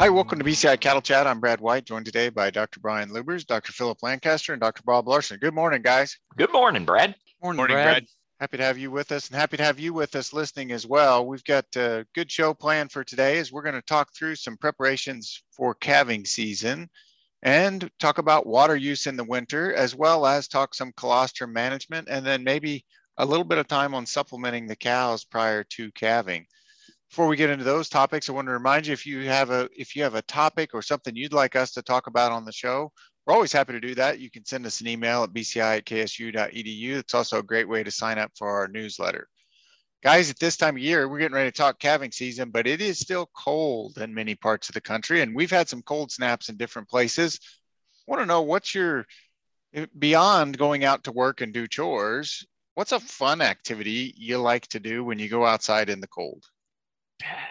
Hi, welcome to BCI Cattle Chat. I'm Brad White, joined today by Dr. Brian Lubbers, Dr. Philip Lancaster, and Dr. Bob Larson. Good morning, guys. Good morning, Brad. Morning, morning Brad. Brad. Happy to have you with us and happy to have you with us listening as well. We've got a good show planned for today as we're going to talk through some preparations for calving season and talk about water use in the winter, as well as talk some colostrum management and then maybe a little bit of time on supplementing the cows prior to calving before we get into those topics, I want to remind you if you have a if you have a topic or something you'd like us to talk about on the show, we're always happy to do that. You can send us an email at bci at ksu.edu. It's also a great way to sign up for our newsletter. Guys, at this time of year, we're getting ready to talk calving season, but it is still cold in many parts of the country, and we've had some cold snaps in different places. I want to know what's your eh, beyond going out to work and do chores, what's a fun activity you like to do when you go outside in the cold?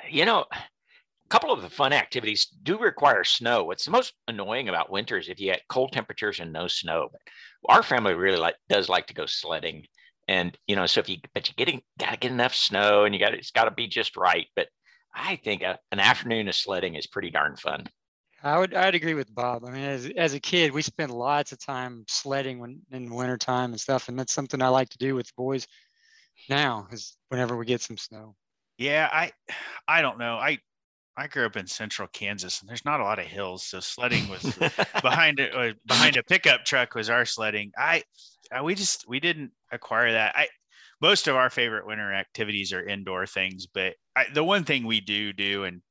You know, a couple of the fun activities do require snow. What's the most annoying about winter is if you get cold temperatures and no snow. But our family really like does like to go sledding, and you know, so if you but you getting got to get enough snow, and you got it's got to be just right. But I think a, an afternoon of sledding is pretty darn fun. I would I'd agree with Bob. I mean, as as a kid, we spent lots of time sledding when in wintertime and stuff, and that's something I like to do with the boys now is whenever we get some snow. Yeah, I I don't know. I I grew up in central Kansas and there's not a lot of hills, so sledding was behind it uh, behind a pickup truck was our sledding. I, I we just we didn't acquire that. I most of our favorite winter activities are indoor things, but I, the one thing we do do and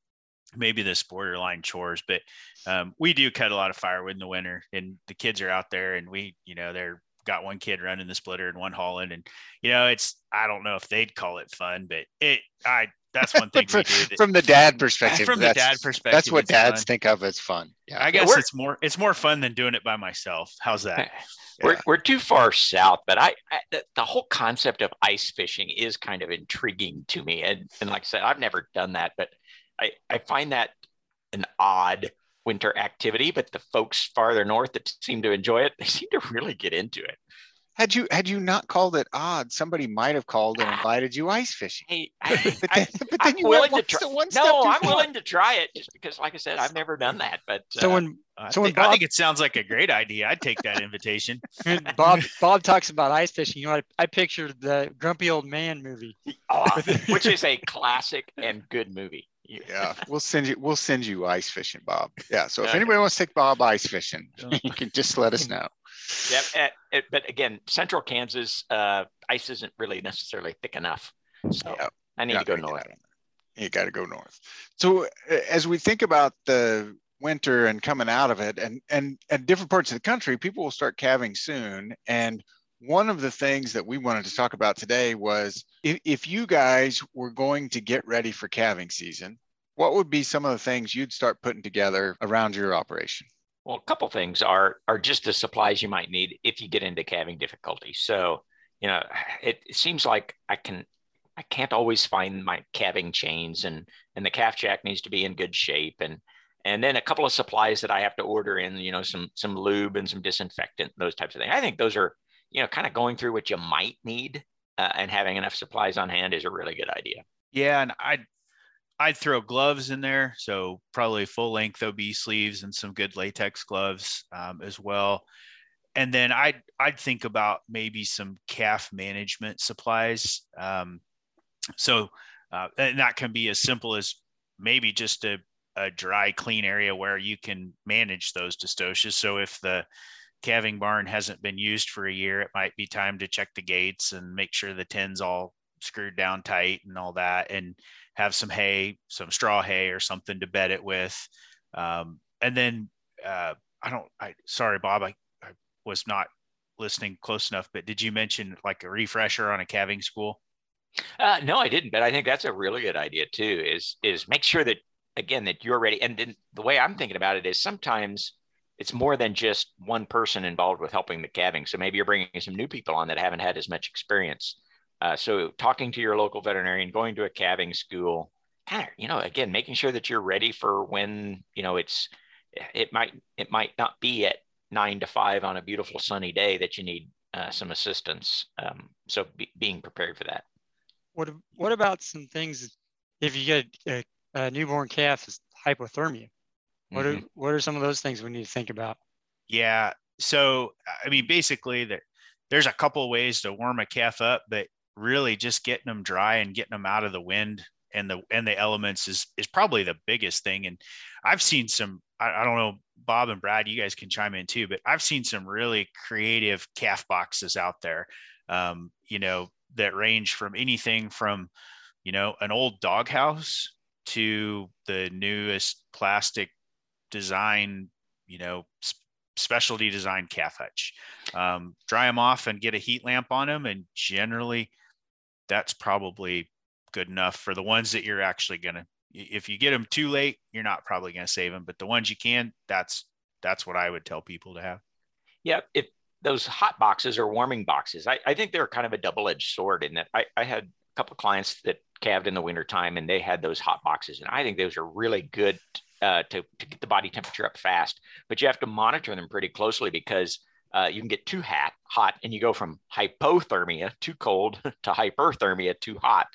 maybe this borderline chores, but um, we do cut a lot of firewood in the winter, and the kids are out there, and we, you know, they're got one kid running the splitter and one hauling, and you know, it's I don't know if they'd call it fun, but it I that's one thing from, from, the dad perspective. From the dad perspective, that's what dads fun. think of as fun. Yeah, I guess it's more it's more fun than doing it by myself. How's that? We're, yeah. we're too far south, but I, I the, the, whole concept of ice fishing is kind of intriguing to me, and and like I said, I've never done that, but I I find that an odd winter activity, but the folks farther north that seem to enjoy it, they seem to really get into it. Had you had you not called it odd, somebody might have called and ah. invited you ice fishing. Hey, but then, I, but then you willing to try. No, I'm willing to try it just because, like I said, I've never done that. But so uh, when so when Bob, I think it sounds like a great idea. I'd take that invitation. Bob Bob talks about ice fishing. You know, I, I pictured the Grumpy Old Man movie, oh, which is a classic and good movie yeah, we'll send you. We'll send you ice fishing, Bob. Yeah. So if anybody wants to take Bob ice fishing, you can just let us know. Yep. Eh, eh, but again, Central Kansas uh, ice isn't really necessarily thick enough, so yeah, I need to go north. You got to go north. So eh, as we think about the winter and coming out of it, and and and different parts of the country, people will start calving soon, and one of the things that we wanted to talk about today was if, if you guys were going to get ready for calving season, what would be some of the things you'd start putting together around your operation? Well, a couple things are are just the supplies you might need if you get into calving difficulty. So, you know, it, it seems like I can I can't always find my calving chains and and the calf jack needs to be in good shape and and then a couple of supplies that I have to order in, you know, some some lube and some disinfectant, those types of things. I think those are you know, kind of going through what you might need uh, and having enough supplies on hand is a really good idea. Yeah, and I'd I'd throw gloves in there, so probably full length OB sleeves and some good latex gloves um, as well. And then I'd I'd think about maybe some calf management supplies. Um, so uh, and that can be as simple as maybe just a, a dry, clean area where you can manage those dystocias. So if the calving barn hasn't been used for a year, it might be time to check the gates and make sure the tin's all screwed down tight and all that, and have some hay, some straw hay or something to bed it with. Um, and then uh, I don't, I sorry, Bob, I, I was not listening close enough, but did you mention like a refresher on a calving school? Uh, no, I didn't, but I think that's a really good idea too. Is is make sure that again that you're ready. And then the way I'm thinking about it is sometimes it's more than just one person involved with helping the calving. So maybe you're bringing some new people on that haven't had as much experience. Uh, so talking to your local veterinarian, going to a calving school, kind of, you know, again, making sure that you're ready for when, you know, it's, it might, it might not be at nine to five on a beautiful sunny day that you need uh, some assistance. Um, so be, being prepared for that. What, what about some things if you get a, a newborn calf is hypothermia? What mm-hmm. are what are some of those things we need to think about? Yeah. So I mean, basically, that there's a couple of ways to warm a calf up, but really just getting them dry and getting them out of the wind and the and the elements is is probably the biggest thing. And I've seen some. I, I don't know, Bob and Brad, you guys can chime in too, but I've seen some really creative calf boxes out there. Um, you know, that range from anything from, you know, an old doghouse to the newest plastic design, you know, specialty design calf hutch. Um, dry them off and get a heat lamp on them, and generally, that's probably good enough for the ones that you're actually gonna. If you get them too late, you're not probably gonna save them. But the ones you can, that's that's what I would tell people to have. Yeah, if those hot boxes or warming boxes, I, I think they're kind of a double-edged sword in that I, I had a couple clients that calved in the wintertime and they had those hot boxes. And I think those are really good uh, to, to get the body temperature up fast, but you have to monitor them pretty closely because uh, you can get too hot, hot and you go from hypothermia, too cold, to hyperthermia, too hot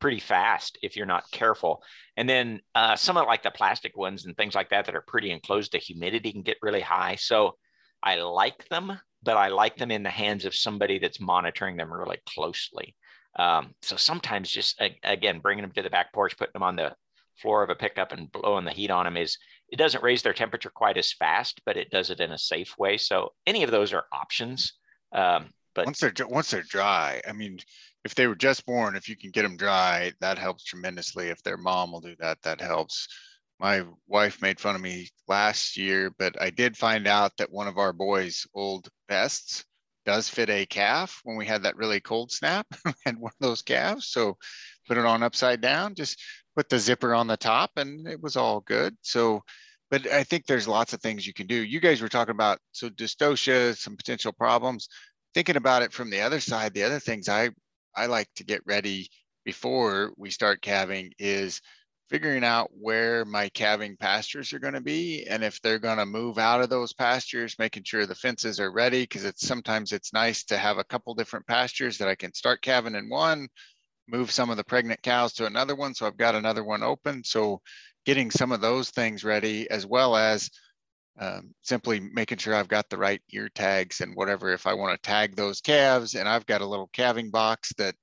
pretty fast if you're not careful. And then uh, some of like the plastic ones and things like that that are pretty enclosed, the humidity can get really high. So I like them, but I like them in the hands of somebody that's monitoring them really closely. Um, so sometimes just again bringing them to the back porch, putting them on the floor of a pickup and blowing the heat on them is it doesn't raise their temperature quite as fast, but it does it in a safe way. So any of those are options. Um, but once they're once they're dry, I mean, if they were just born, if you can get them dry, that helps tremendously. If their mom will do that, that helps. My wife made fun of me last year, but I did find out that one of our boys' old vests does fit a calf when we had that really cold snap. and one of those calves. So put it on upside down, just put the zipper on the top, and it was all good. So, but I think there's lots of things you can do. You guys were talking about so dystocia, some potential problems. Thinking about it from the other side, the other things I I like to get ready before we start calving is figuring out where my calving pastures are going to be and if they're going to move out of those pastures making sure the fences are ready because it's sometimes it's nice to have a couple different pastures that i can start calving in one move some of the pregnant cows to another one so i've got another one open so getting some of those things ready as well as um, simply making sure I've got the right ear tags and whatever. If I want to tag those calves, and I've got a little calving box that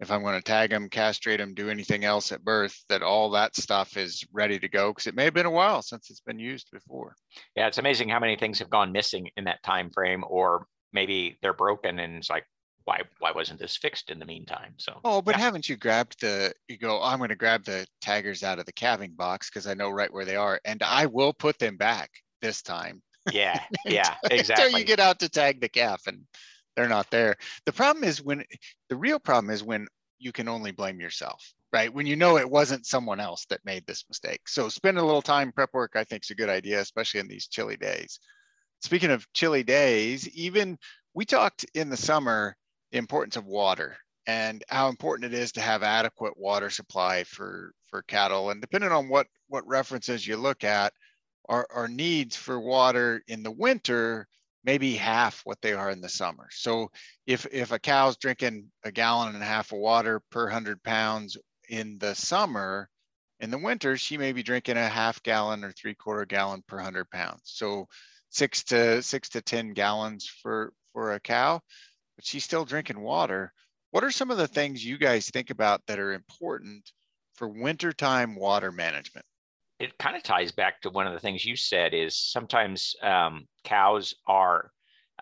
if I'm going to tag them, castrate them, do anything else at birth, that all that stuff is ready to go because it may have been a while since it's been used before. Yeah, it's amazing how many things have gone missing in that time frame, or maybe they're broken, and it's like, why why wasn't this fixed in the meantime? So. Oh, but yeah. haven't you grabbed the? You go, oh, I'm going to grab the taggers out of the calving box because I know right where they are, and I will put them back this time. Yeah, yeah, exactly. Until you get out to tag the calf and they're not there. The problem is when the real problem is when you can only blame yourself, right? When you know it wasn't someone else that made this mistake. So spend a little time prep work, I think is a good idea, especially in these chilly days. Speaking of chilly days, even we talked in the summer the importance of water and how important it is to have adequate water supply for for cattle. And depending on what what references you look at, our, our needs for water in the winter maybe half what they are in the summer. So if, if a cow's drinking a gallon and a half of water per 100 pounds in the summer, in the winter, she may be drinking a half gallon or three quarter gallon per 100 pounds. So six to six to 10 gallons for, for a cow, but she's still drinking water. What are some of the things you guys think about that are important for wintertime water management? it kind of ties back to one of the things you said is sometimes um, cows are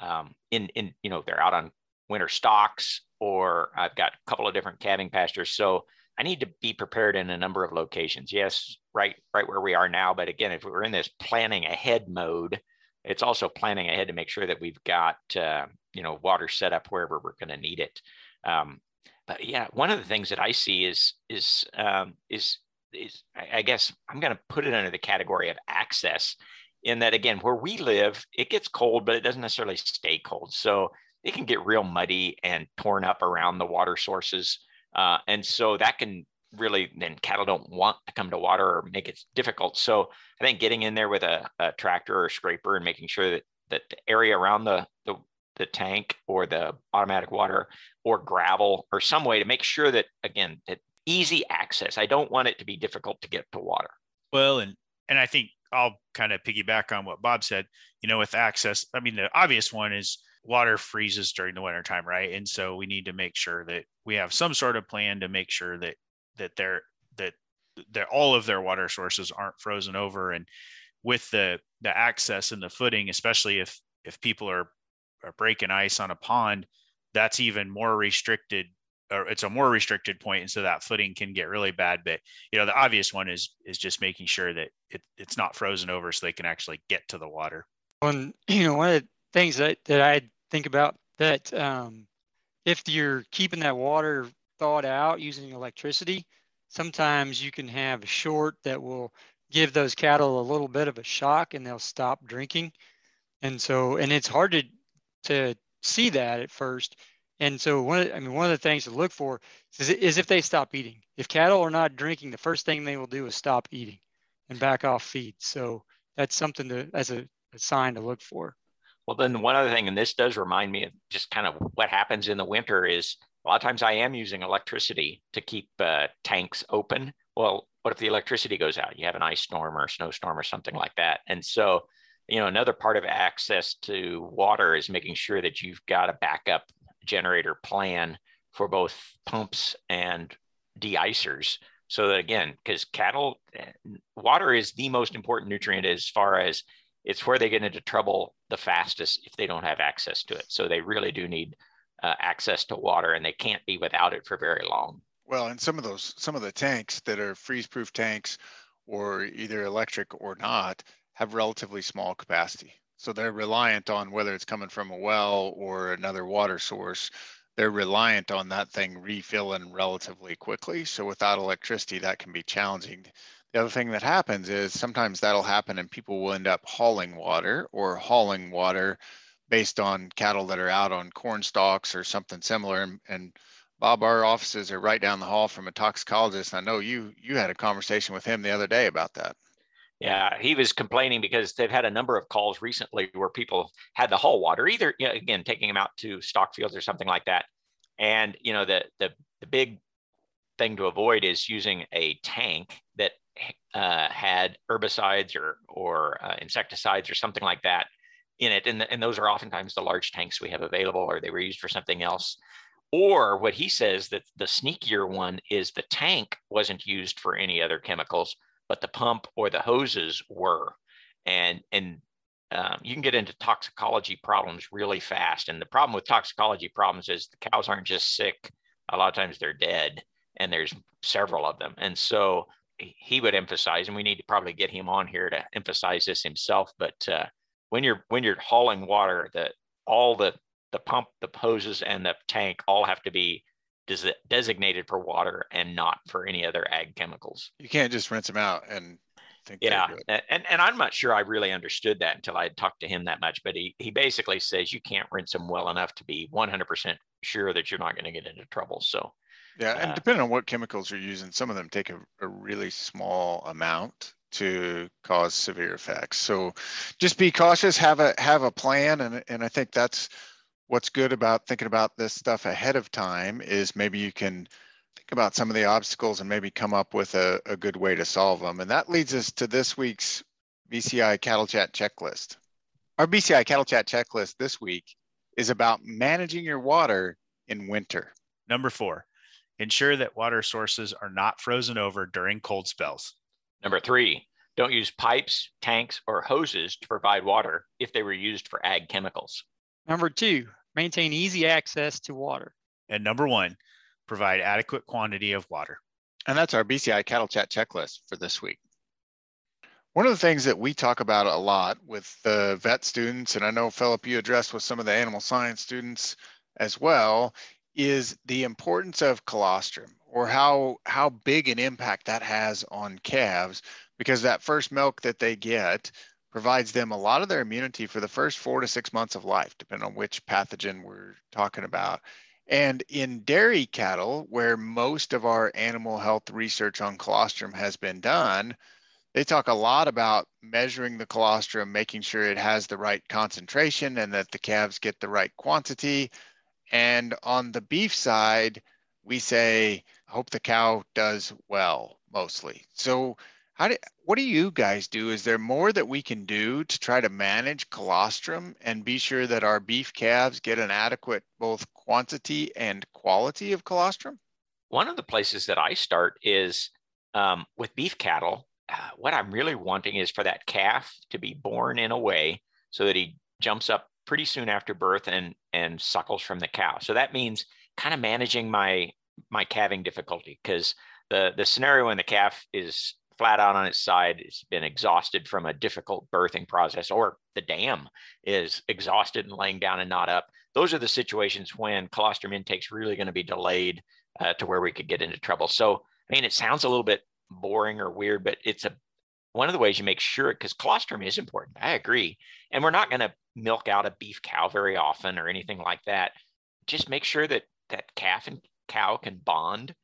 um, in in you know they're out on winter stalks or I've got a couple of different calving pastures so I need to be prepared in a number of locations yes right right where we are now but again if we're in this planning ahead mode it's also planning ahead to make sure that we've got uh, you know water set up wherever we're going to need it. Um, but yeah one of the things that I see is is um, is is I guess I'm going to put it under the category of access in that again where we live it gets cold but it doesn't necessarily stay cold. So it can get real muddy and torn up around the water sources uh, and so that can really then cattle don't want to come to water or make it difficult so i think getting in there with a, a tractor or a scraper and making sure that that the area around the, the the tank or the automatic water or gravel or some way to make sure that again that easy access. I don't want it to be difficult to get to water. Well, and and I think I'll kind of piggyback on what Bob said. You know, with access, I mean, the obvious one is water freezes during the wintertime, right? And so we need to make sure that we have some sort of plan to make sure that that they're that that all of their water sources aren't frozen over. And with the the access and the footing, especially if if people are are breaking ice on a pond, that's even more restricted or it's a more restricted point. And so that footing can get really bad. But you know the obvious one is is just making sure that it, it's not frozen over so they can actually get to the water. One you know one of the things that, that i think about that um, if you're keeping that water thawed out using electricity sometimes you can have a short that will give those cattle a little bit of a shock and they'll stop drinking and so and it's hard to to see that at first and so one, of, I mean, one of the things to look for is, is if they stop eating. If cattle are not drinking, the first thing they will do is stop eating and back off feed. So that's something to as a, a sign to look for. Well, then one other thing, and this does remind me of just kind of what happens in the winter is a lot of times I am using electricity to keep uh, tanks open. Well, what if the electricity goes out? You have an ice storm or snowstorm or something like that. And so, you know, another part of access to water is making sure that you've got a backup generator plan for both pumps and de-icers so that again because cattle water is the most important nutrient as far as it's where they get into trouble the fastest if they don't have access to it so they really do need uh, access to water and they can't be without it for very long well and some of those some of the tanks that are freeze proof tanks or either electric or not have relatively small capacity so they're reliant on whether it's coming from a well or another water source. They're reliant on that thing refilling relatively quickly. So without electricity, that can be challenging. The other thing that happens is sometimes that'll happen and people will end up hauling water or hauling water based on cattle that are out on corn stalks or something similar. And, and Bob, our offices are right down the hall from a toxicologist. I know you you had a conversation with him the other day about that. Yeah, he was complaining because they've had a number of calls recently where people had the haul water, either you know, again taking them out to stalk fields or something like that. And you know the the the big thing to avoid is using a tank that uh, had herbicides or or uh, insecticides or something like that in it, and and those are oftentimes the large tanks we have available, or they were used for something else. Or what he says that the sneakier one is the tank wasn't used for any other chemicals but the pump or the hoses were. And, and um, you can get into toxicology problems really fast. And the problem with toxicology problems is the cows aren't just sick, a lot of times they're dead, and there's several of them. And so he would emphasize, and we need to probably get him on here to emphasize this himself. But uh, when you're when you're hauling water, that all the the pump, the hoses, and the tank all have to be des- designated for water and not for any other ag chemicals. You can't just rinse them out and think. Yeah, and and I'm not sure I really understood that until I talked to him that much. But he he basically says you can't rinse them well enough to be 100% sure that you're not going to get into trouble. So. Yeah, and uh, depending on what chemicals you're using, some of them take a, a really small amount to cause severe effects. So just be cautious, have a have a plan and and I think that's what's good about thinking about this stuff ahead of time is maybe you can think about some of the obstacles and maybe come up with a, a good way to solve them. And that leads us to this week's BCI Cattle Chat checklist. Our BCI Cattle Chat checklist this week is about managing your water in winter. Number four, ensure that water sources are not frozen over during cold spells. Number three, don't use pipes, tanks, or hoses to provide water if they were used for ag chemicals. Number two, maintain easy access to water. And number one, provide adequate quantity of water. And that's our BCI Cattle Chat checklist for this week. One of the things that we talk about a lot with the vet students, and I know Philip, you addressed with some of the animal science students as well, is the importance of colostrum or how how big an impact that has on calves because that first milk that they get provides them a lot of their immunity for the first four to six months of life, depending on which pathogen we're talking about. And in dairy cattle, where most of our animal health research on colostrum has been done, they talk a lot about measuring the colostrum, making sure it has the right concentration and that the calves get the right quantity. And on the beef side, we say, I hope the cow does well mostly. So How do, what do you guys do? Is there more that we can do to try to manage colostrum and be sure that our beef calves get an adequate both quantity and quality of colostrum? One of the places that I start is um, with beef cattle. Uh, what I'm really wanting is for that calf to be born in a way so that he jumps up pretty soon after birth and and suckles from the cow. So that means kind of managing my my calving difficulty because the the scenario when the calf is flat out on its side, it's been exhausted from a difficult birthing process, or the dam is exhausted and laying down and not up. Those are the situations when colostrum intake is really going to be delayed uh, to where we could get into trouble. So, I mean, it sounds a little bit boring or weird, but it's a one of the ways you make sure because colostrum is important. I agree, and we're not going to milk out a beef cow very often or anything like that. Just make sure that that calf and cow can bond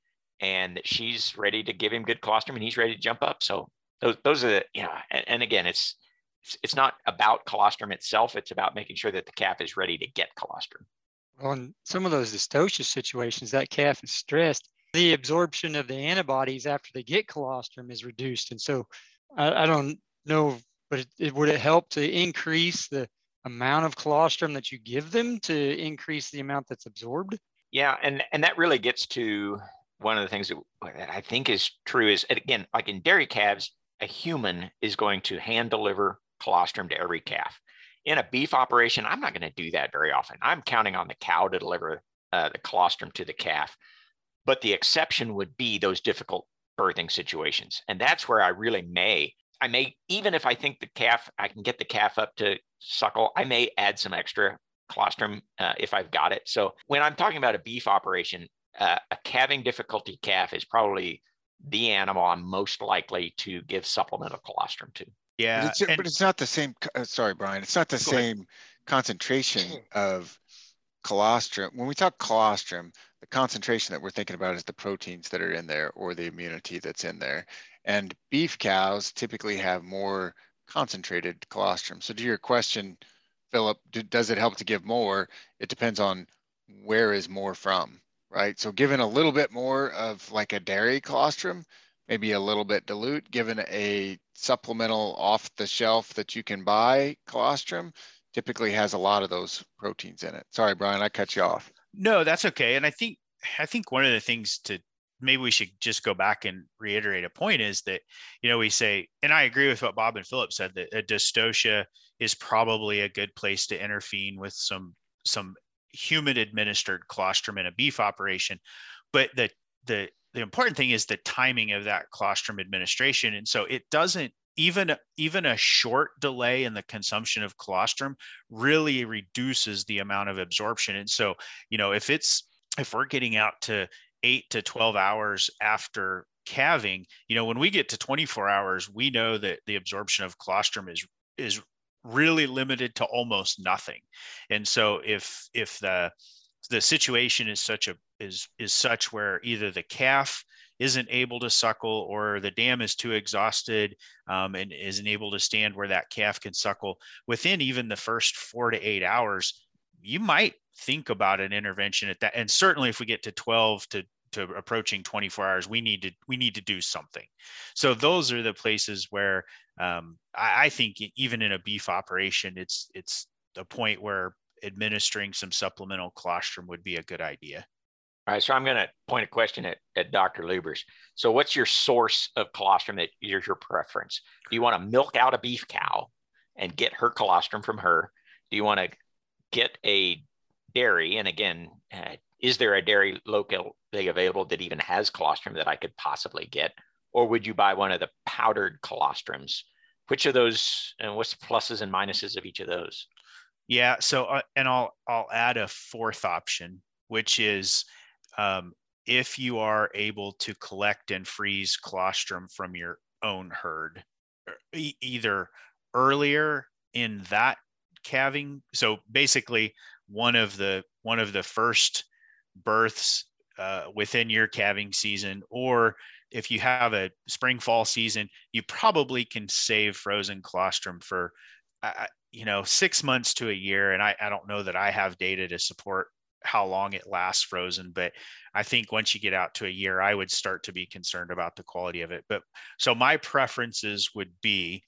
and that she's ready to give him good colostrum and he's ready to jump up. So those those are the yeah. And, and again, it's, it's it's not about colostrum itself. It's about making sure that the calf is ready to get colostrum. Well, in some of those dystocia situations, that calf is stressed. The absorption of the antibodies after they get colostrum is reduced, and so I, I don't know, but it, it, would it help to increase the amount of colostrum that you give them to increase the amount that's absorbed? Yeah, and and that really gets to one of the things that I think is true is again, like in dairy calves, a human is going to hand deliver colostrum to every calf. In a beef operation, I'm not going to do that very often. I'm counting on the cow to deliver uh, the colostrum to the calf. But the exception would be those difficult birthing situations. And that's where I really may, I may, even if I think the calf, I can get the calf up to suckle, I may add some extra colostrum uh, if I've got it. So when I'm talking about a beef operation, uh, a calving difficulty calf is probably the animal I'm most likely to give supplemental colostrum to. Yeah, but it's, and, but it's not the same. Uh, sorry, Brian. It's not the same ahead. concentration of colostrum. When we talk colostrum, the concentration that we're thinking about is the proteins that are in there or the immunity that's in there. And beef cows typically have more concentrated colostrum. So to your question, Philip, do, does it help to give more? It depends on where is more from right? So given a little bit more of like a dairy colostrum, maybe a little bit dilute, given a supplemental off the shelf that you can buy colostrum, typically has a lot of those proteins in it. Sorry, Brian, I cut you off. No, that's okay. And I think I think one of the things to maybe we should just go back and reiterate a point is that you know we say and i agree with what bob and philip said that a dystocia is probably a good place to intervene with some some human administered colostrum in a beef operation. But the the the important thing is the timing of that colostrum administration. And so it doesn't even even a short delay in the consumption of colostrum really reduces the amount of absorption. And so, you know, if it's if we're getting out to eight to 12 hours after calving, you know, when we get to 24 hours, we know that the absorption of colostrum is is really limited to almost nothing. And so if if the the situation is such a is is such where either the calf isn't able to suckle or the dam is too exhausted um, and isn't able to stand where that calf can suckle within even the first four to eight hours you might think about an intervention at that and certainly if we get to 12 to to approaching 24 hours we need to we need to do something. So those are the places where um, I, I, think even in a beef operation it's it's a point where administering some supplemental colostrum would be a good idea. All right so i'm going to point a question at, at dr Lubbers. So what's your source of colostrum that is your preference? Do you want to milk out a beef cow and get her colostrum from her? Do you want to get a dairy and again uh, is there a dairy locally available that even has colostrum that I could possibly get? Or would you buy one of the powdered colostrums? Which of those, and what's the pluses and minuses of each of those? Yeah. So, uh, and I'll I'll add a fourth option, which is um, if you are able to collect and freeze colostrum from your own herd, e- either earlier in that calving. So basically, one of the one of the first births uh, within your calving season, or if you have a spring fall season, you probably can save frozen colostrum for, uh, you know, six months to a year. And I, I don't know that I have data to support how long it lasts frozen. But I think once you get out to a year, I would start to be concerned about the quality of it. But so my preferences would be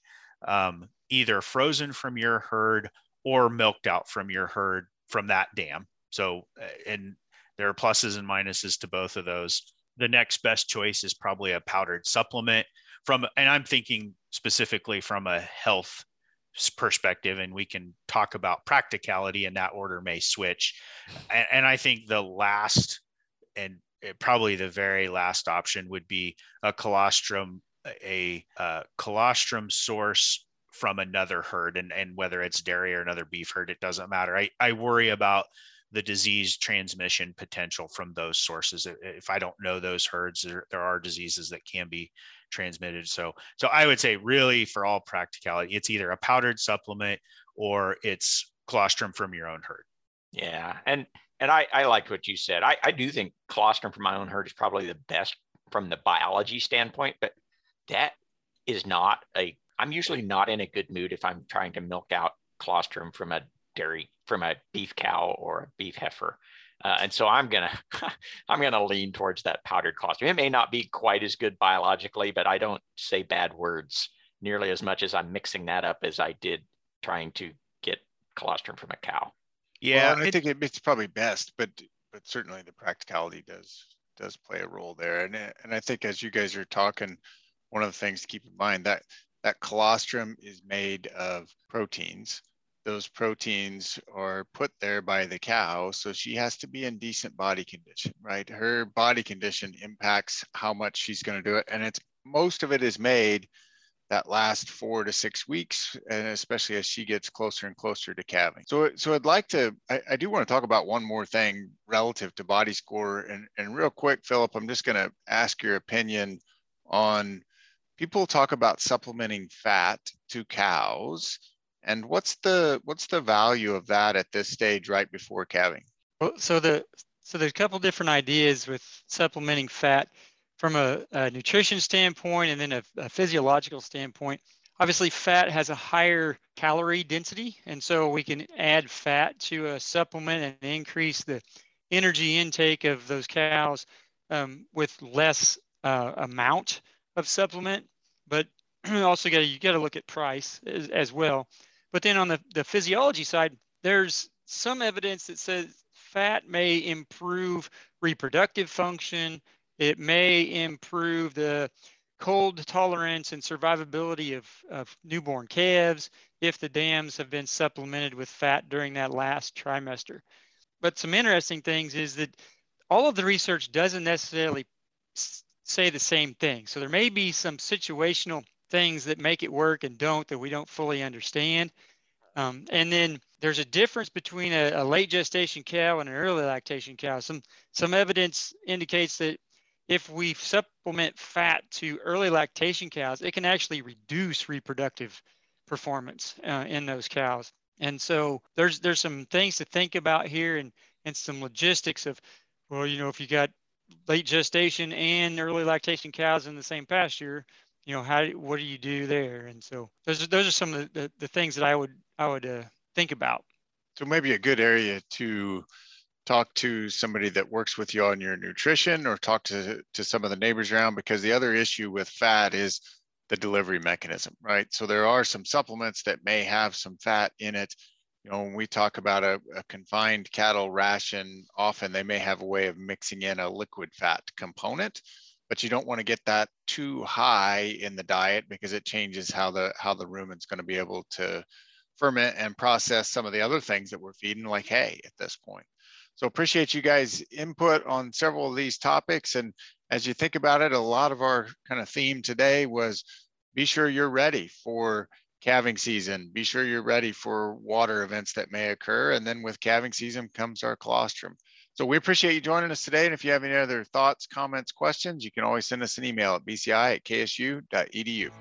um, either frozen from your herd or milked out from your herd from that dam. So, uh, and there are pluses and minuses to both of those. The next best choice is probably a powdered supplement from, and I'm thinking specifically from a health perspective and we can talk about practicality and that order may switch and, and i think the last and probably the very last option would be a colostrum a, a colostrum source from another herd and, and whether it's dairy or another beef herd it doesn't matter i, I worry about the disease transmission potential from those sources if i don't know those herds there, there are diseases that can be transmitted. So, so I would say really for all practicality, it's either a powdered supplement or it's colostrum from your own herd. Yeah. And, and I, I liked what you said. I, I do think colostrum from my own herd is probably the best from the biology standpoint, but that is not a, I'm usually not in a good mood if I'm trying to milk out colostrum from a dairy, from a beef cow or a beef heifer. Uh, and so I'm gonna I'm gonna lean towards that powdered colostrum. It may not be quite as good biologically, but I don't say bad words nearly as much as I'm mixing that up as I did trying to get colostrum from a cow. Yeah, well, I think it, it's probably best, but but certainly the practicality does does play a role there. And and I think as you guys are talking, one of the things to keep in mind that that colostrum is made of proteins those proteins are put there by the cow. So she has to be in decent body condition, right? Her body condition impacts how much she's going to do it. And it's most of it is made that last four to six weeks, and especially as she gets closer and closer to calving. So, so I'd like to, I, I do want to talk about one more thing relative to body score. And, and real quick, Philip, I'm just going to ask your opinion on people talk about supplementing fat to cows and what's the what's the value of that at this stage right before calving? Well, so the so there's a couple different ideas with supplementing fat from a, a nutrition standpoint and then a, a, physiological standpoint. Obviously, fat has a higher calorie density, and so we can add fat to a supplement and increase the energy intake of those cows um, with less uh, amount of supplement. But also got you got to look at price as, as well. But then on the, the physiology side, there's some evidence that says fat may improve reproductive function. It may improve the cold tolerance and survivability of, of newborn calves if the dams have been supplemented with fat during that last trimester. But some interesting things is that all of the research doesn't necessarily say the same thing. So there may be some situational things that make it work and don't that we don't fully understand. Um, and then there's a difference between a, a, late gestation cow and an early lactation cow. Some some evidence indicates that if we supplement fat to early lactation cows, it can actually reduce reproductive performance uh, in those cows. And so there's there's some things to think about here and and some logistics of well, you know, if you got late gestation and early lactation cows in the same pasture, you know how what do you do there? And so those are those are some of the, the, the things that i would i would uh, think about. So maybe a good area to talk to somebody that works with you on your nutrition or talk to to some of the neighbors around because the other issue with fat is the delivery mechanism right? So there are some supplements that may have some fat in it you know when we talk about a, a confined cattle ration often they may have a way of mixing in a liquid fat component but you don't want to get that too high in the diet because it changes how the how the rumen's going to be able to ferment and process some of the other things that we're feeding like hay at this point. So appreciate you guys input on several of these topics and as you think about it a lot of our kind of theme today was be sure you're ready for calving season be sure you're ready for water events that may occur and then with calving season comes our colostrum so we appreciate you joining us today. And if you have any other thoughts, comments, questions, you can always send us an email at bci at ksu.edu.